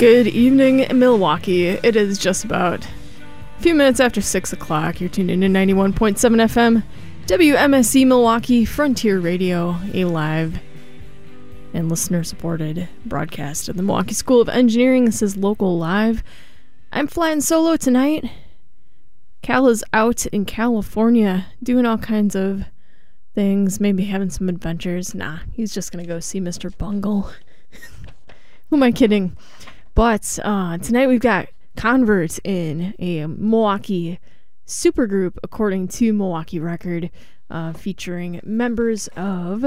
Good evening, Milwaukee. It is just about a few minutes after 6 o'clock. You're tuned in to 91.7 FM, WMSE Milwaukee, Frontier Radio, a live and listener supported broadcast of the Milwaukee School of Engineering. This is Local Live. I'm flying solo tonight. Cal is out in California doing all kinds of things, maybe having some adventures. Nah, he's just gonna go see Mr. Bungle. Who am I kidding? But uh, tonight we've got Convert in a Milwaukee supergroup, according to Milwaukee Record, uh, featuring members of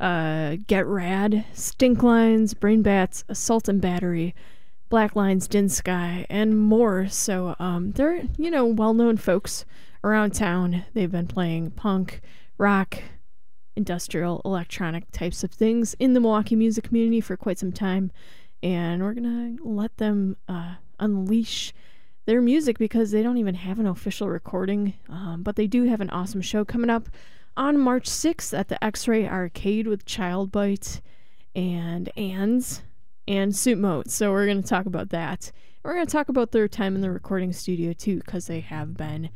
uh, Get Rad, Stink Lines, Brain Bats, Assault and Battery, Black Lines, Din Sky, and more. So um, they're, you know, well known folks around town. They've been playing punk, rock, industrial, electronic types of things in the Milwaukee music community for quite some time. And we're to let them uh, unleash their music because they don't even have an official recording. Um, but they do have an awesome show coming up on March 6th at the X Ray Arcade with Child Bite and Ands and Suit. So we're to talk about that. We're to talk about their time in the recording studio too because they have been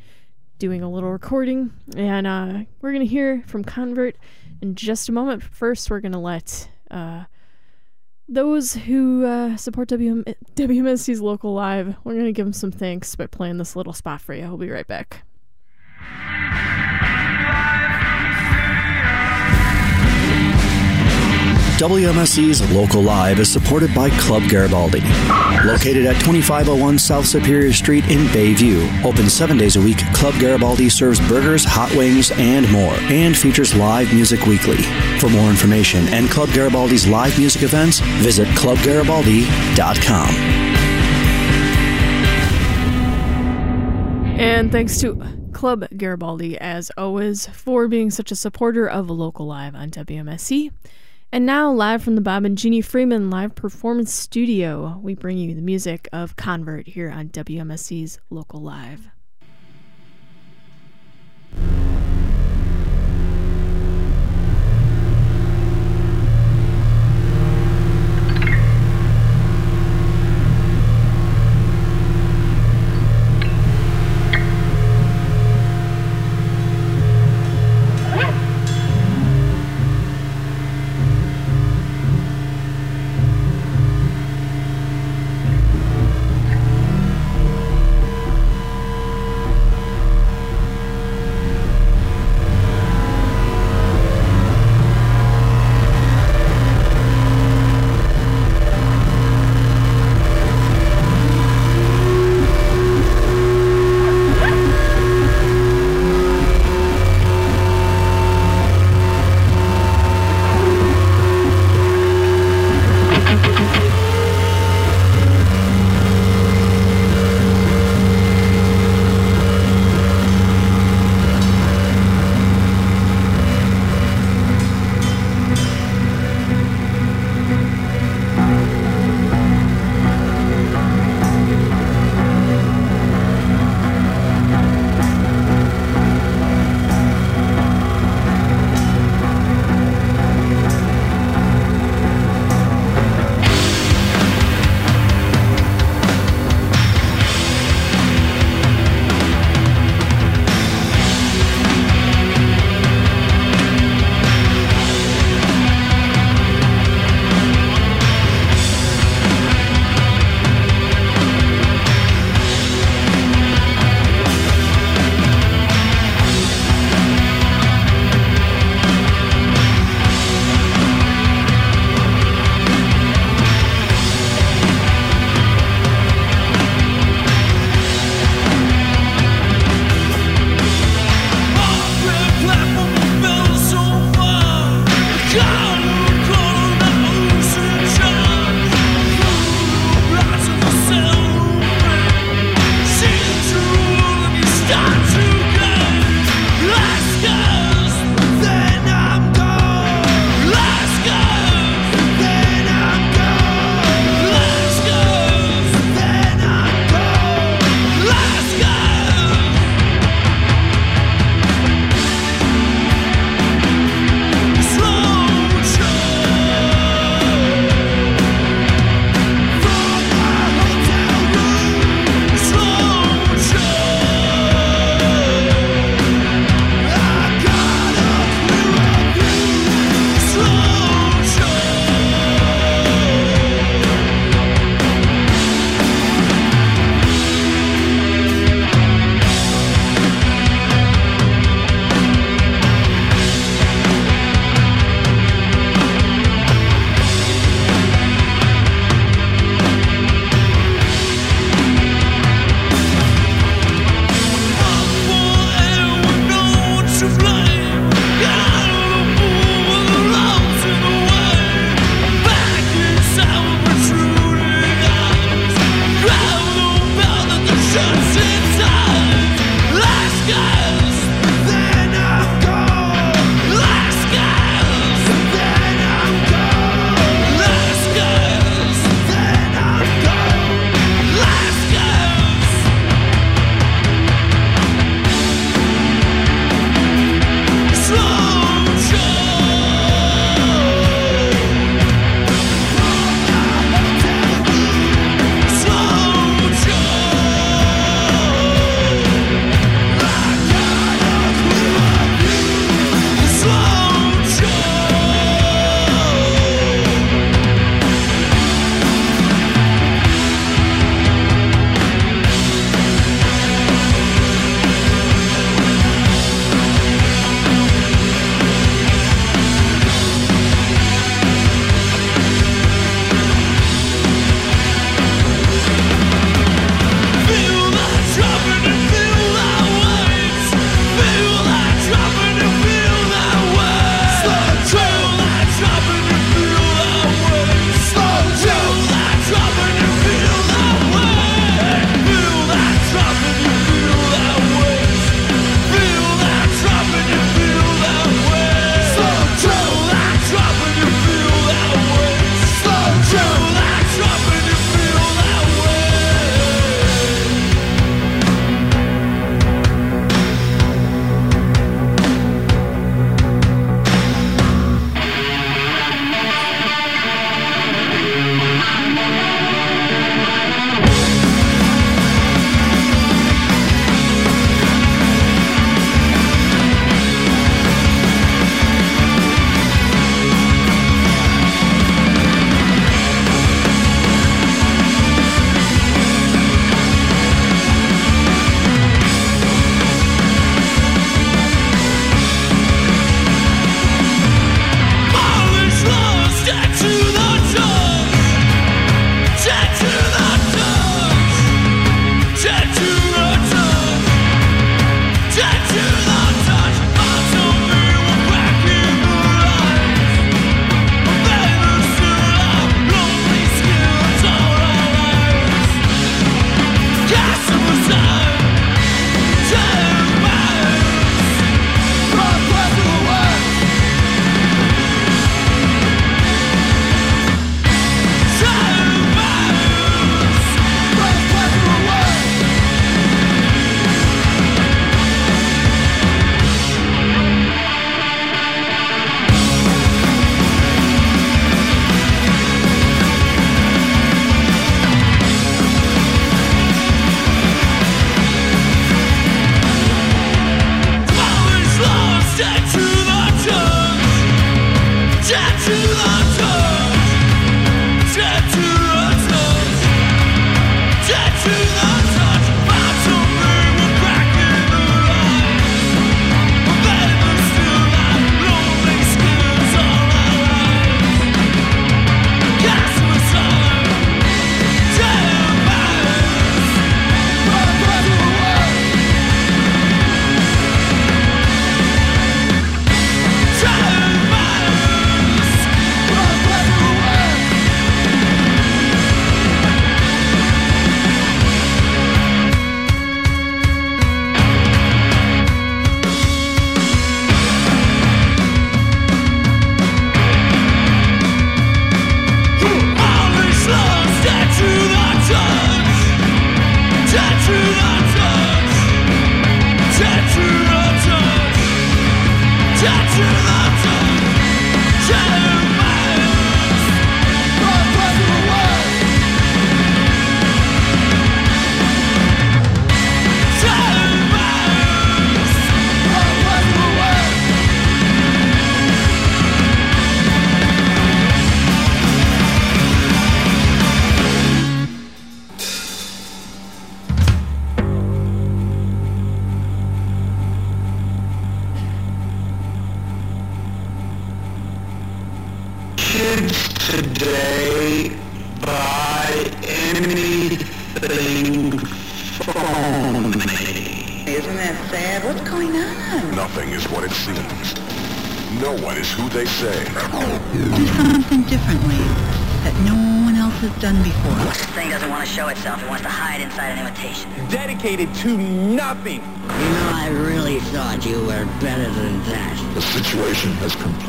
doing a little recording. And uh, we're to hear from Convert in just a moment. First, we're to let. Uh, those who uh, support WM- WMSE's local live, we're going to give them some thanks by playing this little spot for you. We'll be right back. WMSE's Local Live is supported by Club Garibaldi. Located at 2501 South Superior Street in Bayview. Open seven days a week, Club Garibaldi serves burgers, hot wings, and more, and features live music weekly. For more information and Club Garibaldi's live music events, visit clubgaribaldi.com. And thanks to Club Garibaldi, as always, for being such a supporter of Local Live on WMSE. And now, live from the Bob and Jeannie Freeman Live Performance Studio, we bring you the music of Convert here on WMSE's Local Live.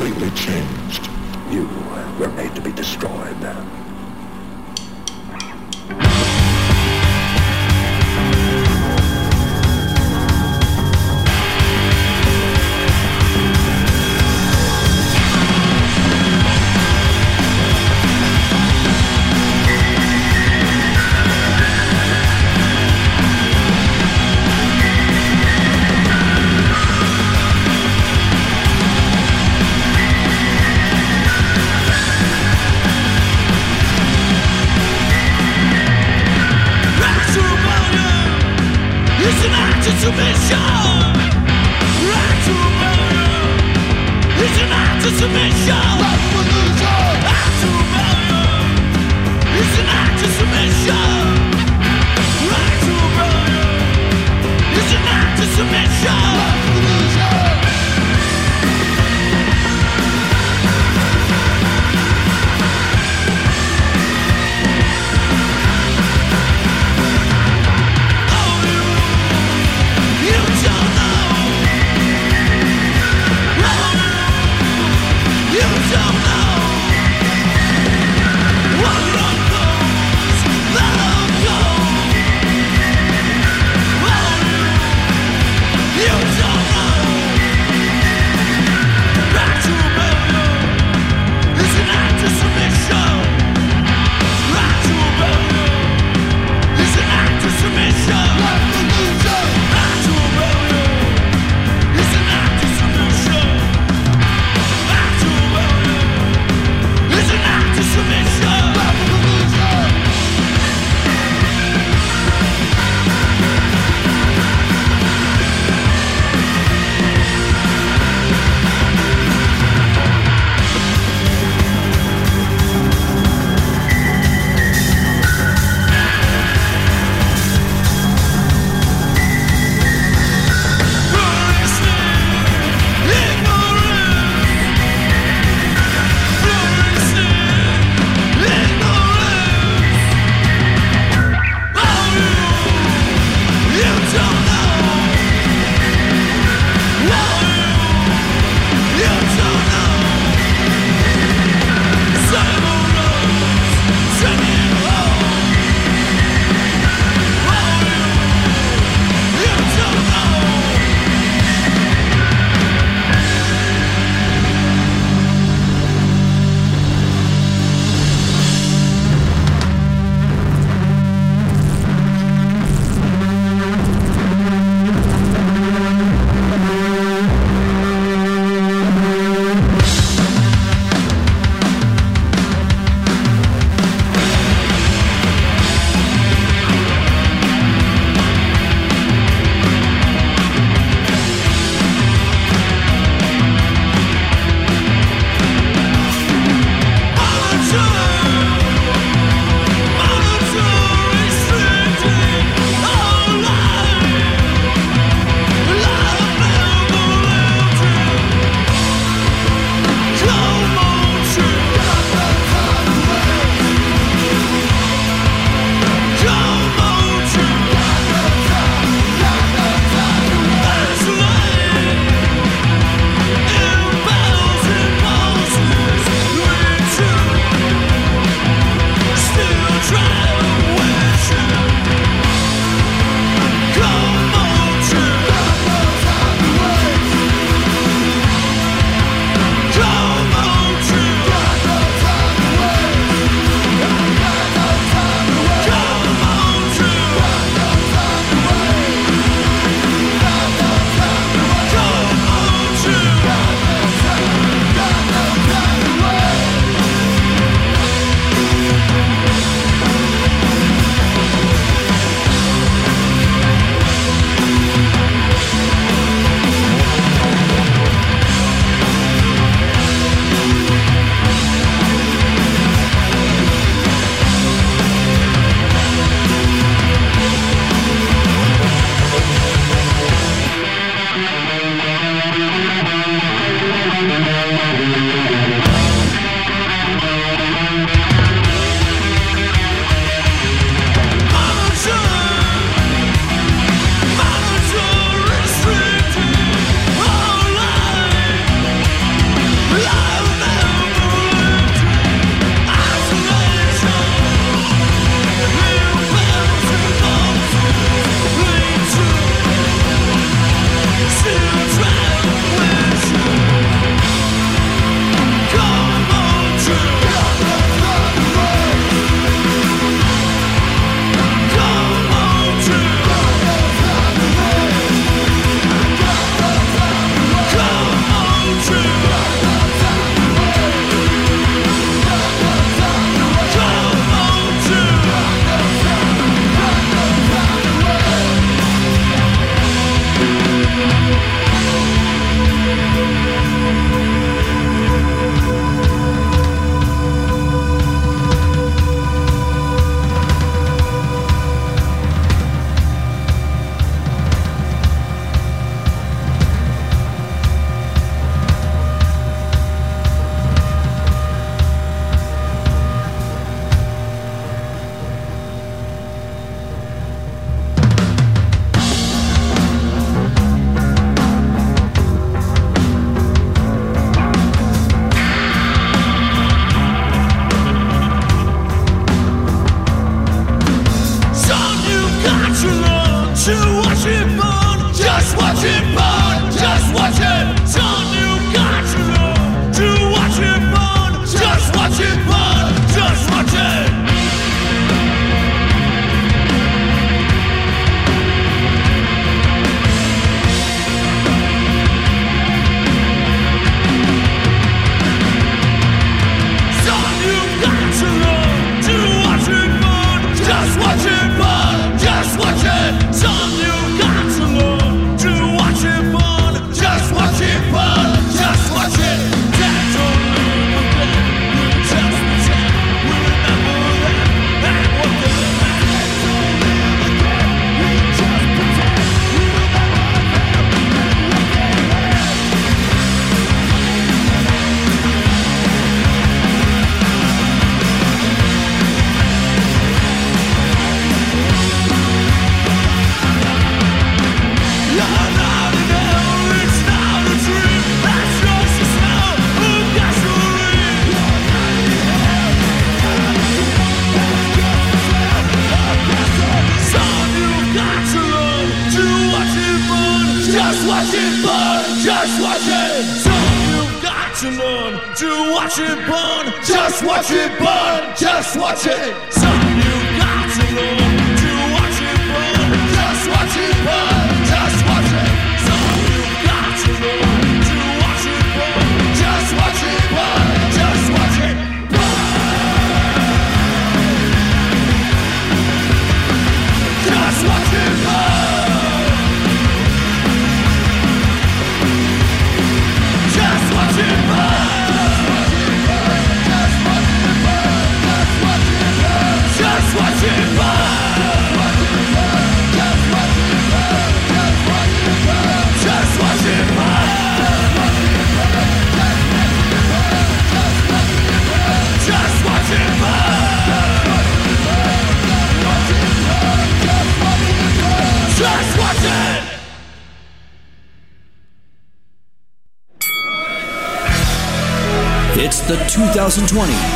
Completely changed. You were made to be destroyed.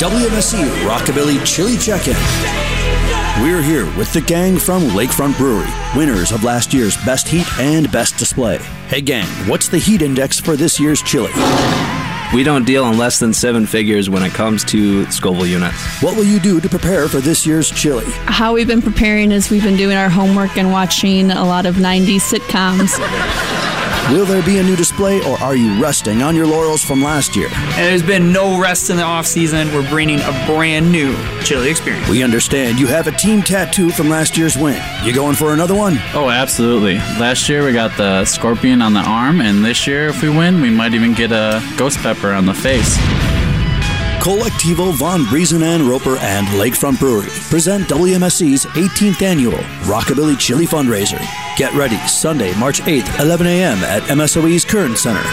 2020 WMSE Rockabilly Chili Check-In. We're here with the gang from Lakefront Brewery, winners of last year's Best Heat and Best Display. Hey gang, what's the heat index for this year's chili? We don't deal in less than seven figures when it comes to Scoville units. What will you do to prepare for this year's chili? How we've been preparing is we've been doing our homework and watching a lot of 90s sitcoms. Will there be a new display or are you resting on your laurels from last year? And there's been no rest in the off season. We're bringing a brand new chili experience. We understand you have a team tattoo from last year's win. You going for another one? Oh, absolutely. Last year we got the scorpion on the arm, and this year, if we win, we might even get a ghost pepper on the face. Colectivo Von Briesen and Roper and Lakefront Brewery present WMSE's 18th annual Rockabilly Chili Fundraiser. Get ready Sunday, March 8th, 11 a.m. at MSOE's Kern Center.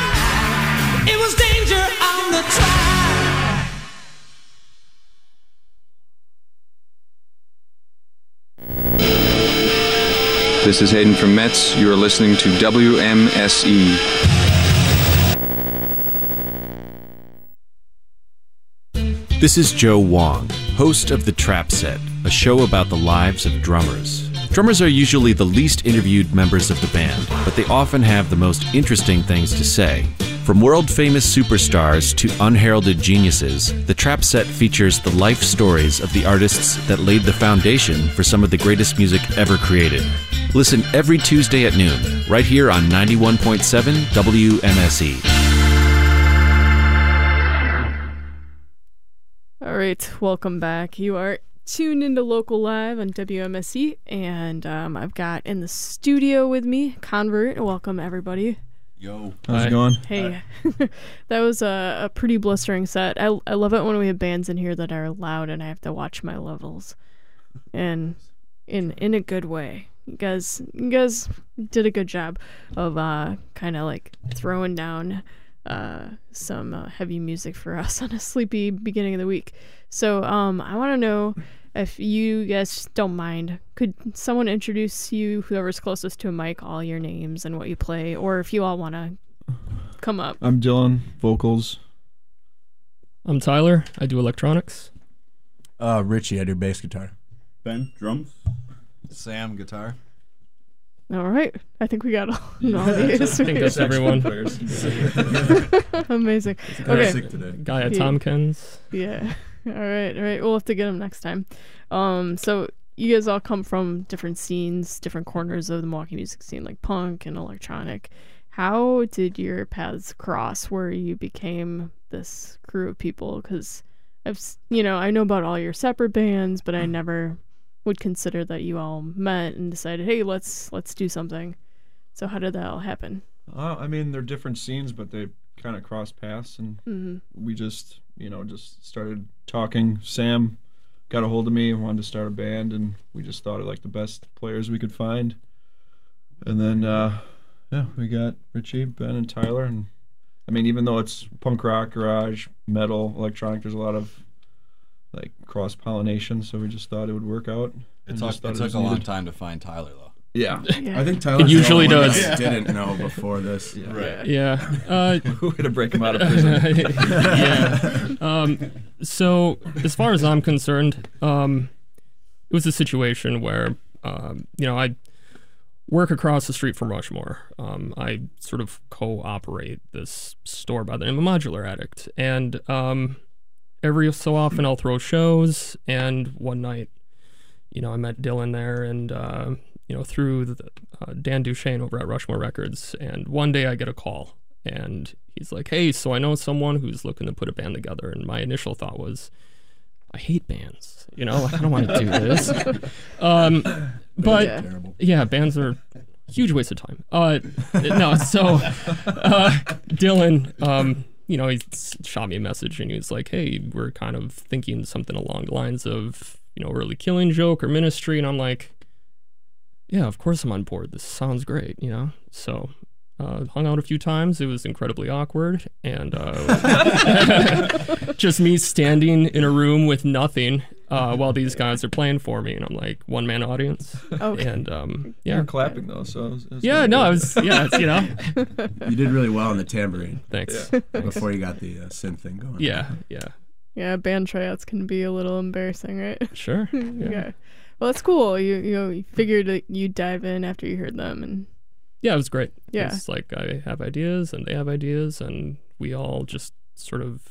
It was danger on the track. This is Hayden from Metz. You are listening to WMSE. This is Joe Wong, host of The Trap Set, a show about the lives of drummers. Drummers are usually the least interviewed members of the band, but they often have the most interesting things to say. From world famous superstars to unheralded geniuses, The Trap Set features the life stories of the artists that laid the foundation for some of the greatest music ever created. Listen every Tuesday at noon, right here on 91.7 WMSE. All right, welcome back. You are tuned into Local Live on WMSE, and um, I've got in the studio with me Convert. Welcome, everybody. Yo, how's it going? Hey, that was a, a pretty blistering set. I, I love it when we have bands in here that are loud and I have to watch my levels, and in in a good way. You guys, you guys did a good job of uh, kind of like throwing down uh, some uh, heavy music for us on a sleepy beginning of the week. So um, I want to know if you guys don't mind, could someone introduce you, whoever's closest to a mic, all your names and what you play, or if you all want to come up. I'm Dylan, vocals. I'm Tyler. I do electronics. Uh, Richie, I do bass guitar. Ben, drums. Sam, guitar. All right, I think we got all. No, I think that's everyone. Amazing. Okay. at- today. Guy at Yeah. Tompkins. Yeah. All right. All right. We'll have to get him next time. Um. So you guys all come from different scenes, different corners of the Milwaukee music scene, like punk and electronic. How did your paths cross where you became this crew of people? Because I've, s- you know, I know about all your separate bands, but I never would consider that you all met and decided, hey, let's let's do something. So how did that all happen? Uh, I mean, they're different scenes, but they kind of cross paths, and Mhm. we just, you know, just started talking. Sam got a hold of me and wanted to start a band, and we just thought of like the best players we could find. And then, uh, yeah, we got Richie, Ben, and Tyler. And I mean, even though it's punk rock, garage, metal, electronic, there's a lot of like cross pollination. So we just thought it would work out. It and took, just thought it took was a long needed. time to find Tyler, though. Yeah. I think Tyler It usually does. didn't know before this. Right. Yeah. Uh, Way to break him out of prison. yeah. Um, so, as far as I'm concerned, um, it was a situation where, um, you know, I work across the street from Rushmore. Um, I sort of co-operate this store by the name of Modular Addict, and um, every so often I'll throw shows. And one night, you know, I met Dylan there, and uh, you know, through the, uh, Dan Duchesne over at Rushmore Records. And one day I get a call, and he's like, "Hey, so I know someone who's looking to put a band together." And my initial thought was, "I hate bands. You know, I don't want to do this." um, but are terrible. yeah, bands are huge waste of time. Uh, no, so uh, Dylan, um, you know, he shot me a message and he was like, "Hey, we're kind of thinking something along the lines of, you know, early Killing Joke or Ministry," and I'm like, "Yeah, of course I'm on board. This sounds great," you know. So. Uh, hung out a few times. It was incredibly awkward, and uh, just me standing in a room with nothing uh, while these guys are playing for me, and I'm like one man audience. Okay. And um, You yeah, were clapping though, so it was, it was yeah, really no, good. I was, yeah, it's, you know, You did really well on the tambourine. thanks. Before you got the uh, synth thing going. Yeah, yeah, Yeah, band tryouts can be a little embarrassing, right? sure. yeah. Yeah. Well, that's cool. You you know, you figured that you'd dive in after you heard them, and yeah, it was great. Yeah. it's like I have ideas and they have ideas, and we all just sort of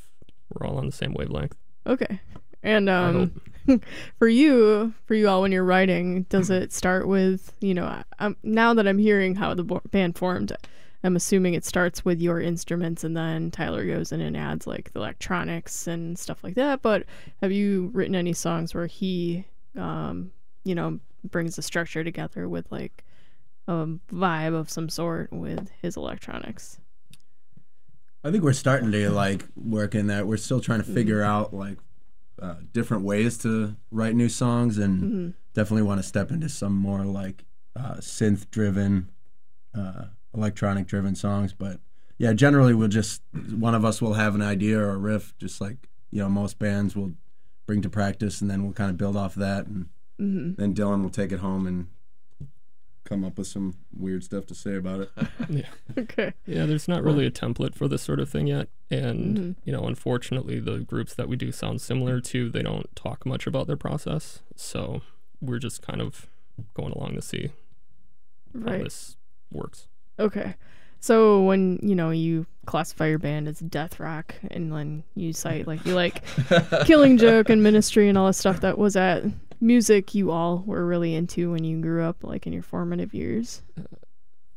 we're all on the same wavelength. okay. And um, for you, for you all, when you're writing, does it start with you know? I, I'm, now that I'm hearing how the bo- band formed, I'm assuming it starts with your instruments, and then Tyler goes in and adds like the electronics and stuff like that. But have you written any songs where he, um, you know, brings the structure together with like a vibe of some sort with his electronics? I think we're starting to like work in that. We're still trying to figure out like uh, different ways to write new songs, and Mhm. definitely want to step into some more like uh, synth driven, uh, electronic driven songs. But yeah, generally we'll just one of us will have an idea or a riff, just like you know most bands will bring to practice, and then we'll kind of build off that, and Mhm. then Dylan will take it home and come up with some weird stuff to say about it. Yeah. Okay. Yeah, there's not really a template for this sort of thing yet. And, Mhm. you know, unfortunately, the groups that we do sound similar to, they don't talk much about their process. So we're just kind of going along to see how this works. Okay. So when you know you classify your band as death rock, and then you cite like you like Killing Joke and Ministry and all this stuff that was that music you all were really into when you grew up, like in your formative years.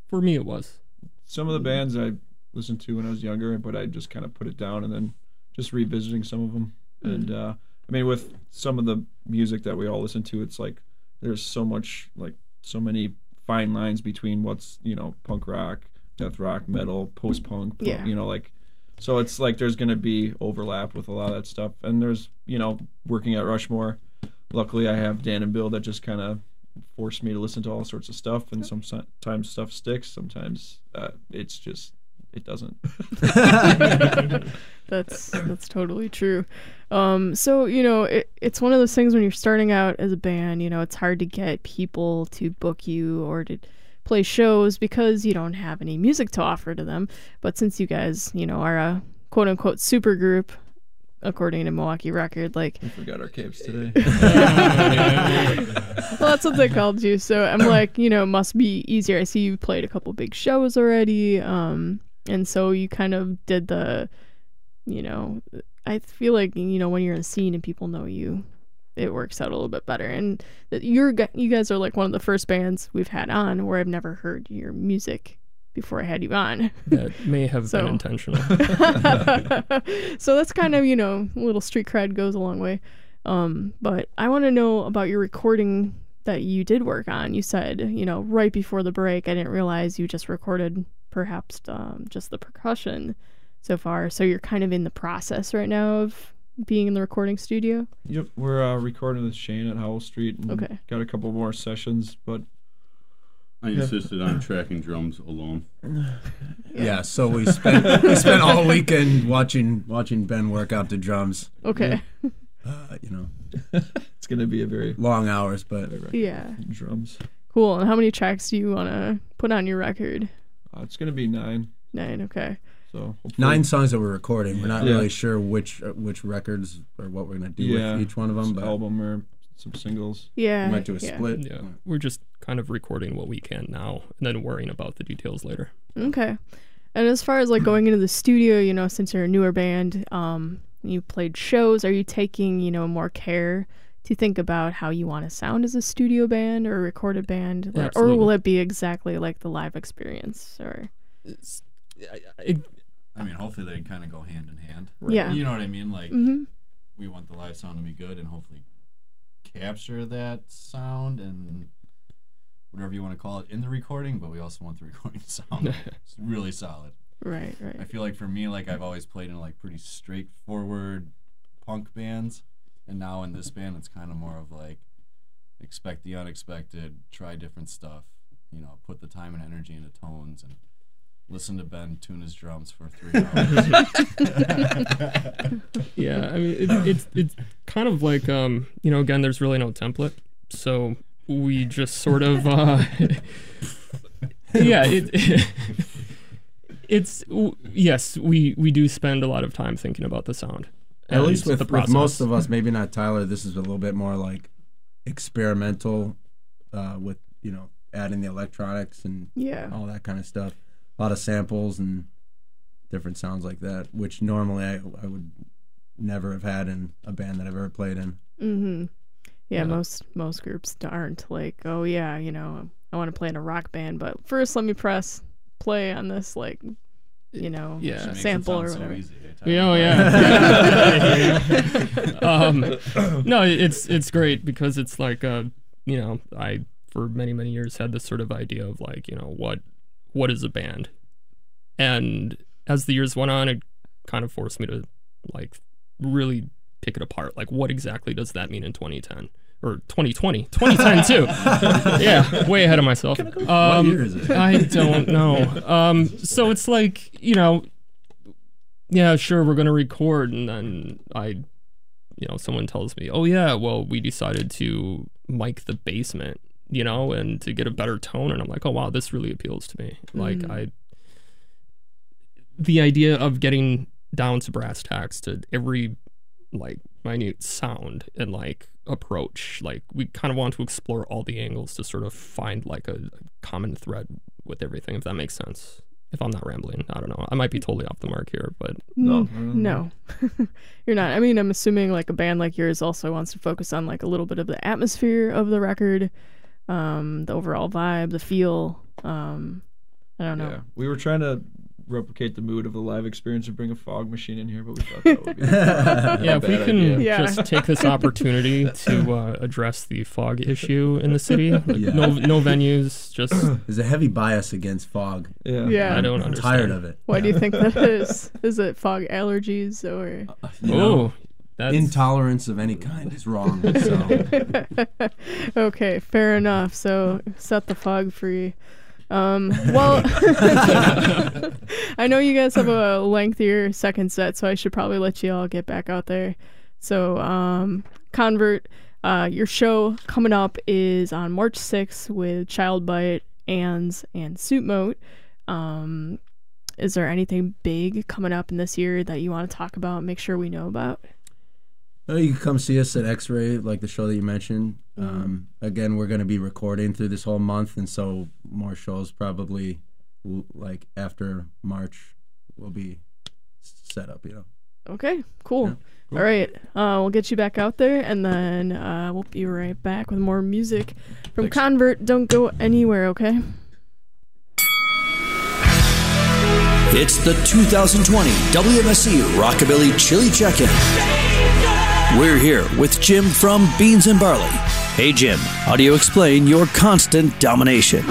For me, it was. some of the bands I listened to when I was younger, but I just kind of put it down and then just revisiting some of them. And uh, I mean, with some of the music that we all listen to, it's like there's so much, like so many fine lines between what's you know punk rock, death rock, metal, post punk, Yeah. you know, like. So it's like there's gonna be overlap with a lot of that stuff, and there's you know working at Rushmore. Luckily, I have Dan and Bill that just kind of forced me to listen to all sorts of stuff, and sometimes stuff sticks. Sometimes uh, it's just it doesn't. That's that's totally true. Um, so you know, it, it's one of those things when you're starting out as a band. You know, it's hard to get people to book you or to play shows because you don't have any music to offer to them. But since you guys, you know, are a quote unquote super group, according to Milwaukee Record, like We forgot our capes today. well, that's what they called you. So I'm like, you know, it must be easier. I see you played a couple big shows already. Um, and so you kind of did the, you know, I feel like, you know, when you're in a scene and people know you, it works out a little bit better. And that you're, you guys are like one of the first bands we've had on where I've never heard your music before I had you on. That may have So- been intentional. so that's kind of, you know, a little street cred goes a long way. Um, but I want to know about your recording that you did work on. You said, you know, right before the break, I didn't realize you just recorded perhaps um, just the percussion so far. So you're kind of in the process right now of being in the recording studio. Yep, we're uh, recording with Shane at Howl Street. And Okay. Got a couple more sessions, but I insisted on tracking drums alone. Yeah, so we spent we spent all weekend watching watching Ben work out the drums. Okay. Uh, you know, it's gonna be a very long hours, but Yeah. drums. Cool. And how many tracks do you want to put on your record? Uh, it's gonna be nine. Nine. Okay. So hopefully- nine songs that we're recording. We're not Yeah. really sure which uh, which records or what we're gonna do Yeah, with each one of them, s- but album or some singles. Yeah. we might do a yeah. split. Yeah, we're just kind of recording what we can now, and then worrying about the details later. Okay. And as far as like going into the studio, you know, since you're a newer band, um, you played shows, are you taking, you know, more care to think about how you want to sound as a studio band or a recorded band? Or, or will it be exactly like the live experience? Or I mean, hopefully they kind of go hand in hand. Right. Yeah. You know what I mean? Like, Mhm. we want the live sound to be good and hopefully capture that sound and whatever you want to call it in the recording, but we also want the recording sound s- really solid. Right, right. I feel like for me, like I've always played in like pretty straightforward punk bands, and now in this band, it's kind of more of like expect the unexpected, try different stuff, you know, put the time and energy into tones, and listen to Ben tune his drums for three hours. yeah, I mean, it, it's it's kind of like um, you know, again, there's really no template, so we just sort of uh, yeah, it, it's w- yes, we we do spend a lot of time thinking about the sound. At least with, the with most of us, maybe not Tyler. This is a little bit more like experimental, uh, with you know adding the electronics and Yeah. all that kind of stuff. A lot of samples and different sounds like that, which normally I I would never have had in a band that I've ever played in. Mm-hmm. Yeah, Yeah. most most groups aren't like, oh yeah, you know, I want to play in a rock band, but first let me press play on this like, you know, Yeah. Sample or sound so whatever. easy, Yeah, oh yeah. um, no, it's it's great because it's like uh, you know, I for many many years had this sort of idea of like, you know, what what is a band, and as the years went on, it kind of forced me to like really pick it apart. Like, what exactly does that mean in 2010? Or 2020, 2010 too. yeah, way ahead of myself. Um, year is it? I don't know. Um, so it's like you know, yeah, sure, we're gonna record, and then I, you know, someone tells me, oh yeah, well, we decided to mic the basement, you know, and to get a better tone, and I'm like, oh wow, this really appeals to me. Like Mm. I, the idea of getting down to brass tacks to every like minute sound and like approach like we kind of want to explore all the angles to sort of find like a, a common thread with everything if that makes sense. If i'm not rambling i don't know. I might be totally off the mark here but No, no, you're not. I mean, I'm assuming like a band like yours also wants to focus on like a little bit of the atmosphere of the record, um, the overall vibe, the feel. Um, I don't know. Yeah, we were trying to replicate the mood of the live experience and bring a fog machine in here, but we thought that would be a yeah if we can. Yeah. just take this opportunity to uh, address the fog issue in the city like, Yeah. no no venues just There's a heavy bias against fog. Yeah. Yeah. i don't I'm understand tired of it. Why do you think that is? Is it fog allergies or? You know, oh that's intolerance of any kind is wrong. So okay, fair enough. So set the fog free. Um, well, I know you guys have a lengthier second set, so I should probably let you all get back out there. So, um, Convert, uh, your show coming up is on March 6th with Child Bite, Ands, and Suit Moat. Um, is there anything big coming up in this year that you want to talk about? Make sure we know about. Oh, you can come see us at X Ray, like the show that you mentioned. Mm-hmm. Um, again, we're going to be recording through this whole month, and so more shows probably like after March will be set up. You know. Okay, cool. All right, uh, we'll get you back out there, and then uh, we'll be right back with more music from Convert. Don't go anywhere, okay? It's the 2020 WMSE Rockabilly Chili Check-In. We're here with Jim from Beans and Barley. Hey Jim, how do you explain your constant domination?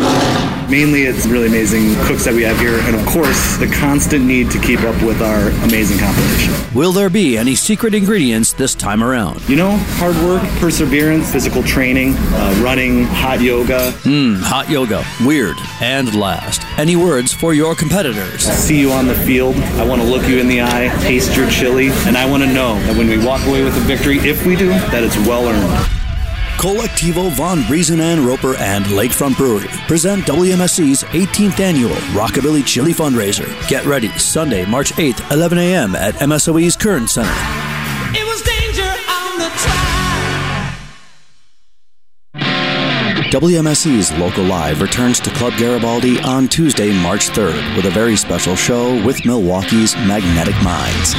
Mainly, it's really amazing cooks that we have here, and of course, the constant need to keep up with our amazing competition. Will there be any secret ingredients this time around? You know, hard work, perseverance, physical training, uh, running, hot yoga. Mmm, hot yoga. Weird. And last, any words for your competitors? See you on the field. I want to look you in the eye, taste your chili, and I want to know that when we walk away with a victory, if we do, that it's well earned. Colectivo Von Briesen and Roper and Lakefront Brewery present WMSE's 18th annual Rockabilly Chili Fundraiser. Get ready Sunday, March 8th, 11 a.m. at MSOE's Kern Center. It was danger on the track. WMSE's Local Live returns to Club Garibaldi on Tuesday, March 3rd with a very special show with Milwaukee's Magnetic Minds.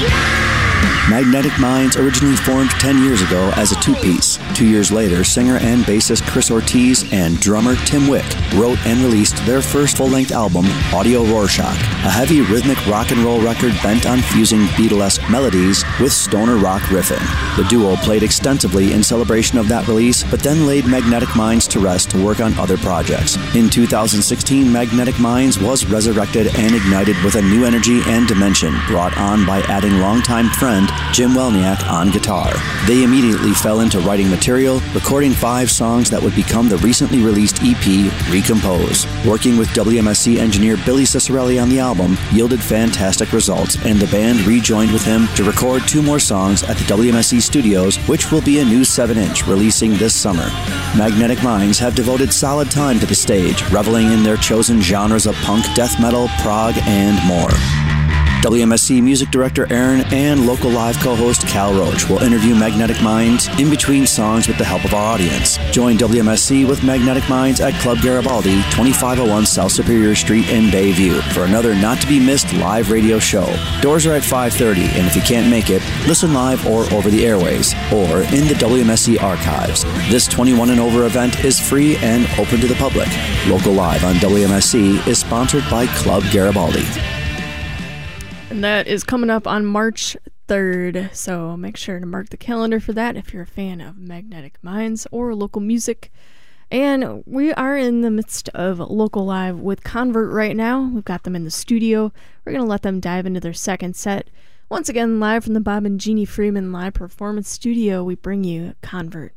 Magnetic Minds originally formed 10 years ago as a two piece. Two years later, singer and bassist Chris Ortiz and drummer Tim Wick wrote and released their first full length album, Audio Rorschach, a heavy rhythmic rock and roll record bent on fusing Beatlesque melodies with stoner rock riffing. The duo played extensively in celebration of that release, but then laid Magnetic Minds to rest to work on other projects. In 2016, Magnetic Minds was resurrected and ignited with a new energy and dimension brought on by adding longtime friend Jim Welniak on guitar. They immediately fell into writing material, recording five songs that would become the recently released EP Recompose. Working with WMSE engineer Billy Cicerelli on the album yielded fantastic results, and the band rejoined with him to record two more songs at the WMSE studios, which will be a new 7 inch releasing this summer. Magnetic Minds have devoted solid time to the stage, reveling in their chosen genres of punk, death metal, prog, and more. WMSE music director Aaron and local live co host Cal Roach will interview Magnetic Minds in between songs with the help of our audience. Join WMSE with Magnetic Minds at Club Garibaldi, 2501 South Superior Street in Bayview for another not to be missed live radio show. Doors are at 5:30 and if you can't make it, listen live or over the airways or in the WMSE archives. This 21 and over event is free and open to the public. Local Live on WMSE is sponsored by Club Garibaldi. And that is coming up on March 3rd. So make sure to mark the calendar for that if you're a fan of Magnetic Minds or local music. And we are in the midst of local live with Convert right now. We've got them in the studio. We're going to let them dive into their second set. Once again, live from the Bob and Jeannie Friedman Live Performance Studio, we bring you Convert.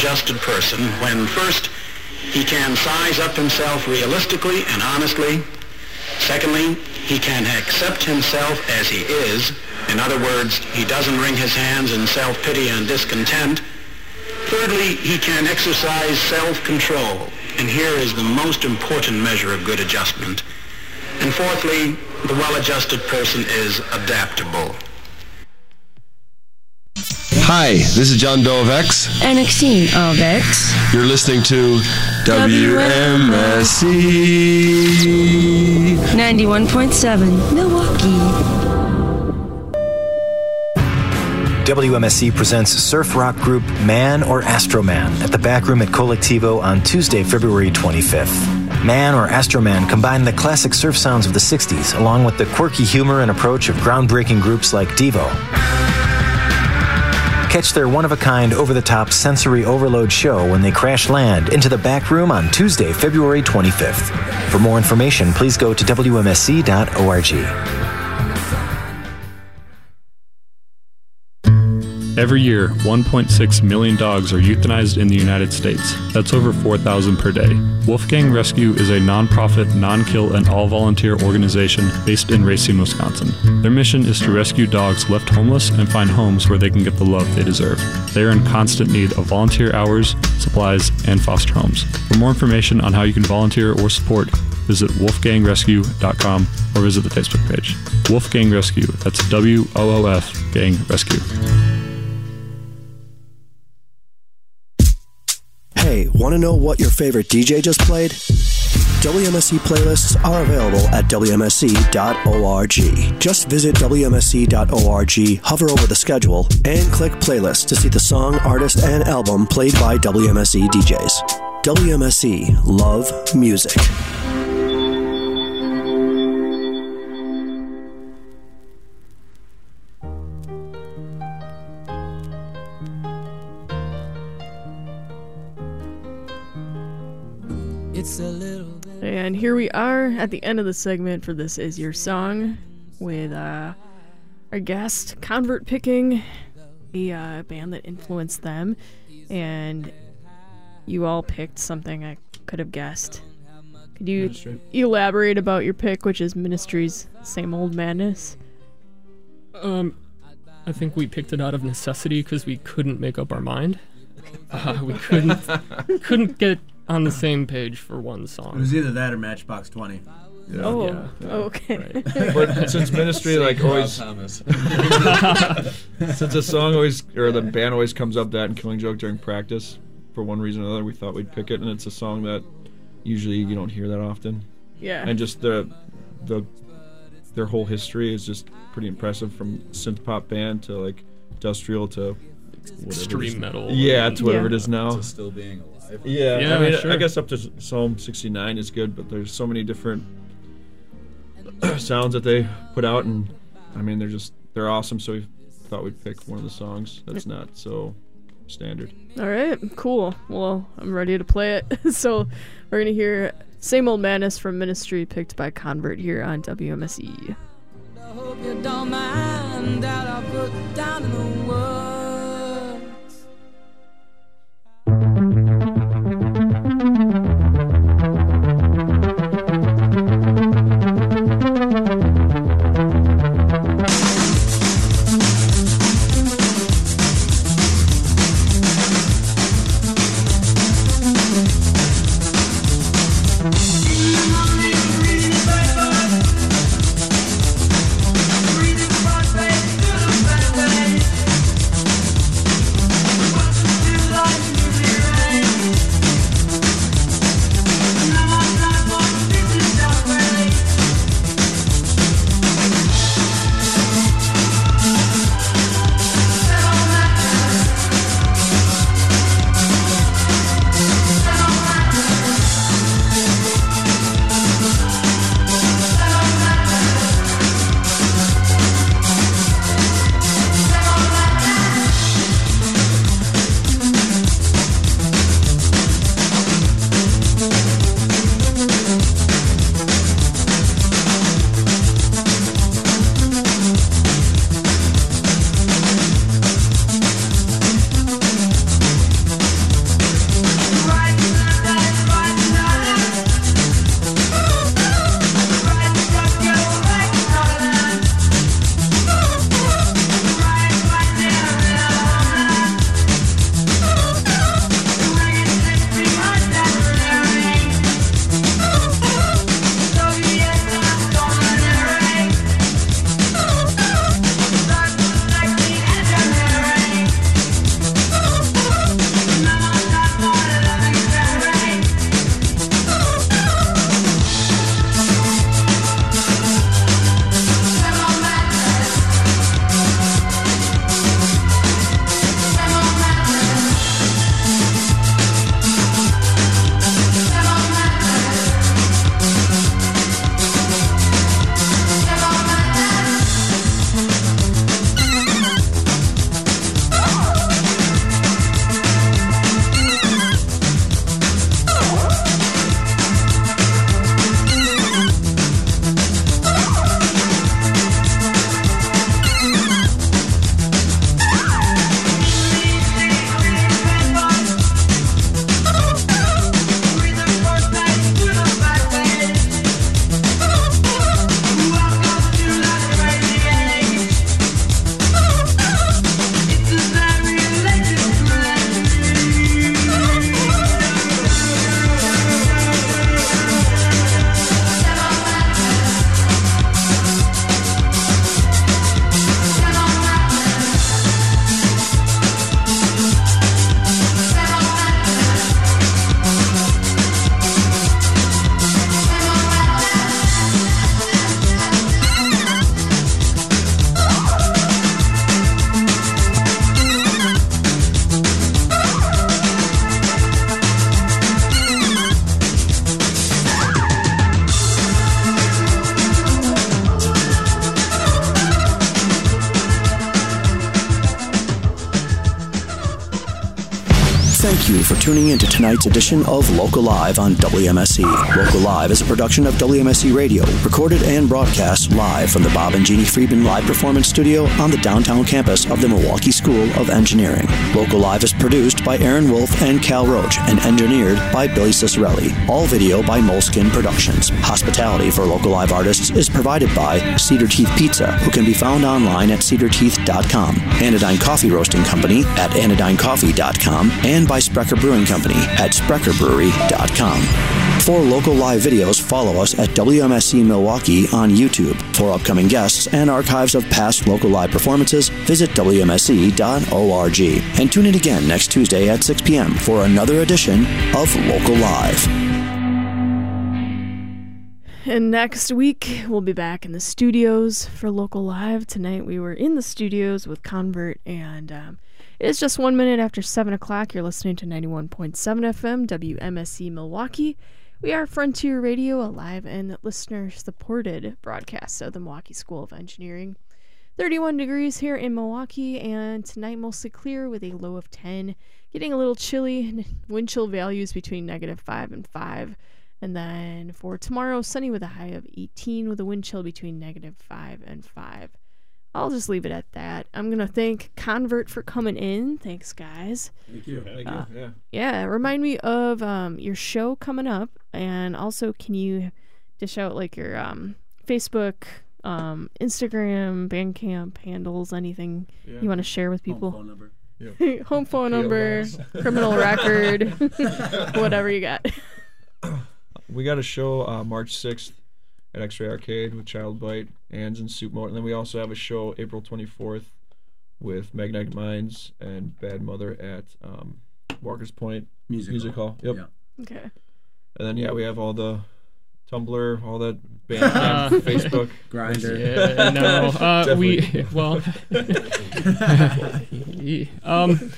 Well-adjusted person when first he can size up himself realistically and honestly. Secondly, he can accept himself as he is. In other words, he doesn't wring his hands in self-pity and discontent. Thirdly, he can exercise self-control, and here is the most important measure of good adjustment. And fourthly, the well-adjusted person is adaptable. Hi, this is John Doe of X. And Exene of X. You're listening to WMSE. 91.7 Milwaukee. WMSE presents surf rock group Man or Astroman at the back room at Colectivo on Tuesday, February 25th. Man or Astroman combine the classic surf sounds of the 60s along with the quirky humor and approach of groundbreaking groups like Devo. Catch their one of a kind, over the top sensory overload show when they crash land into the back room on Tuesday, February 25th. For more information, please go to WMSE.org. Every year, 1.6 million dogs are euthanized in the United States. That's over 4,000 per day. Woof Gang Rescue is a nonprofit, non kill, and all volunteer organization based in Racine, Wisconsin. Their mission is to rescue dogs left homeless and find homes where they can get the love they deserve. They are in constant need of volunteer hours, supplies, and foster homes. For more information on how you can volunteer or support, visit woofgangrescue.com or visit the Facebook page. Woof Gang Rescue, that's W O O F Gang Rescue. Want to know what your favorite DJ just played? WMSE playlists are available at WMSE.org. Just visit WMSE.org, hover over the schedule, and click playlist to see the song, artist, and album played by WMSE DJs. WMSE Love Music. It's a little And here we are at the end of the segment for This Is Your Song with uh, our guest, Convert Picking, a uh, band that influenced them. And you all picked something I could have guessed. Could you Ministry. elaborate about your pick, which is Ministry's Same Old Madness? Um, I think we picked it out of necessity because we couldn't make up our mind. Uh, we couldn't couldn't get on the same page for one song. It was either that or Matchbox 20. Yeah. Oh, Yeah. Oh, okay. But since ministry like always, since a song always or the band always comes up that and Killing Joke during practice, for one reason or another, we thought we'd pick it, and it's a song that usually you don't hear that often. Yeah. And just the the their whole history is just pretty impressive from synth pop band to like industrial to whatever. Extreme metal Yeah, and- to whatever Yeah. it is now. To still being alive. Yeah, Yeah, I mean, sure. I guess up to Psalm 69 is good, but there's so many different sounds that they put out, and I mean, they're just they're awesome. So we thought we'd pick one of the songs that's not so standard. All right, cool. Well, I'm ready to play it. so we're going to hear Same Old Madness from Ministry, picked by Convert here on WMSE. for tuning in to tonight's edition of Local Live on WMSE. Local Live is a production of WMSE Radio, recorded and broadcast live from the Bob and Jeannie Friedman Live Performance Studio on the downtown campus of the Milwaukee School of Engineering. Local Live is produced by Aaron Wolf and Cal Roach and engineered by Billy Cicerelli. All video by Moleskin Productions. Hospitality for Local Live artists is provided by Cedar Teeth Pizza, who can be found online at cedarteeth.com, Anodyne Coffee Roasting Company at anodynecoffee.com, and by Sprecher Brewing Company at sprecherbrewery.com. For local live videos, follow us at WMSE Milwaukee on YouTube. For upcoming guests and archives of past local live performances, visit WMSE.org. And tune in again next Tuesday at 6 p.m. for another edition of Local Live. And next week, we'll be back in the studios for Local Live. Tonight, we were in the studios with Convert, and um, it is just one minute after 7 o'clock. You're listening to 91.7 FM, WMSE Milwaukee. We are Frontier Radio, a live and listener supported broadcast of the Milwaukee School of Engineering. 31 degrees here in Milwaukee, and tonight mostly clear with a low of 10. Getting a little chilly, wind chill values between negative 5 and 5. And then for tomorrow, sunny with a high of 18 with a wind chill between negative 5 and 5. I'll just leave it at that. I'm going to thank Convert for coming in. Thanks, guys. Thank you. Thank you. Uh, Yeah. Yeah, remind me of um, your show coming up. And also, can you dish out like your um, Facebook, um, Instagram, Bandcamp handles, anything Yeah. you want to share with people? Home people? phone number. Home phone number, criminal record, whatever you got. We got a show uh, March 6th at X-Ray Arcade with Child Bite, Ands and Soup Mode. And then we also have a show April 24th with Magnetic Minds and Bad Mother at um, Walker's Point Music Hall. Yep. Yeah. Okay. And then, yeah, we have all the Tumblr, all that Bandcamp, Facebook. Grinder. Yeah, no, uh, we well, um,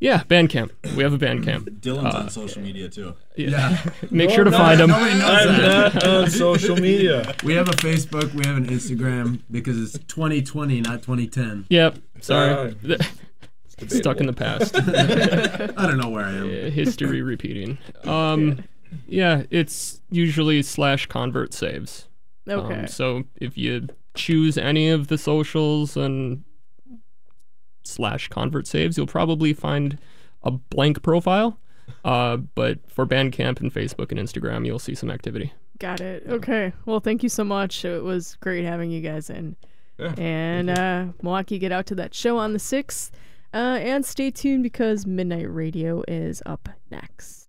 yeah, Bandcamp. We have a Bandcamp. Dylan's Uh, on social media too. Yeah, make No, sure to no, find him. nobody knows I'm that. not on social media. We have a Facebook, we have an Instagram because it's 2020, not 2010. Yep. Sorry. Uh, Stuck in the past. I don't know where I am. Yeah, history repeating. Um, yeah, it's usually slash convert saves. Okay. Um, so if you choose any of the socials and slash convert saves, you'll probably find a blank profile. Uh, but for Bandcamp and Facebook and Instagram, you'll see some activity. Got it. Okay. Well, thank you so much. It was great having you guys in. Yeah, and uh, Milwaukee, get out to that show on the 6th. Uh, and stay tuned because Midnight Radio is up next.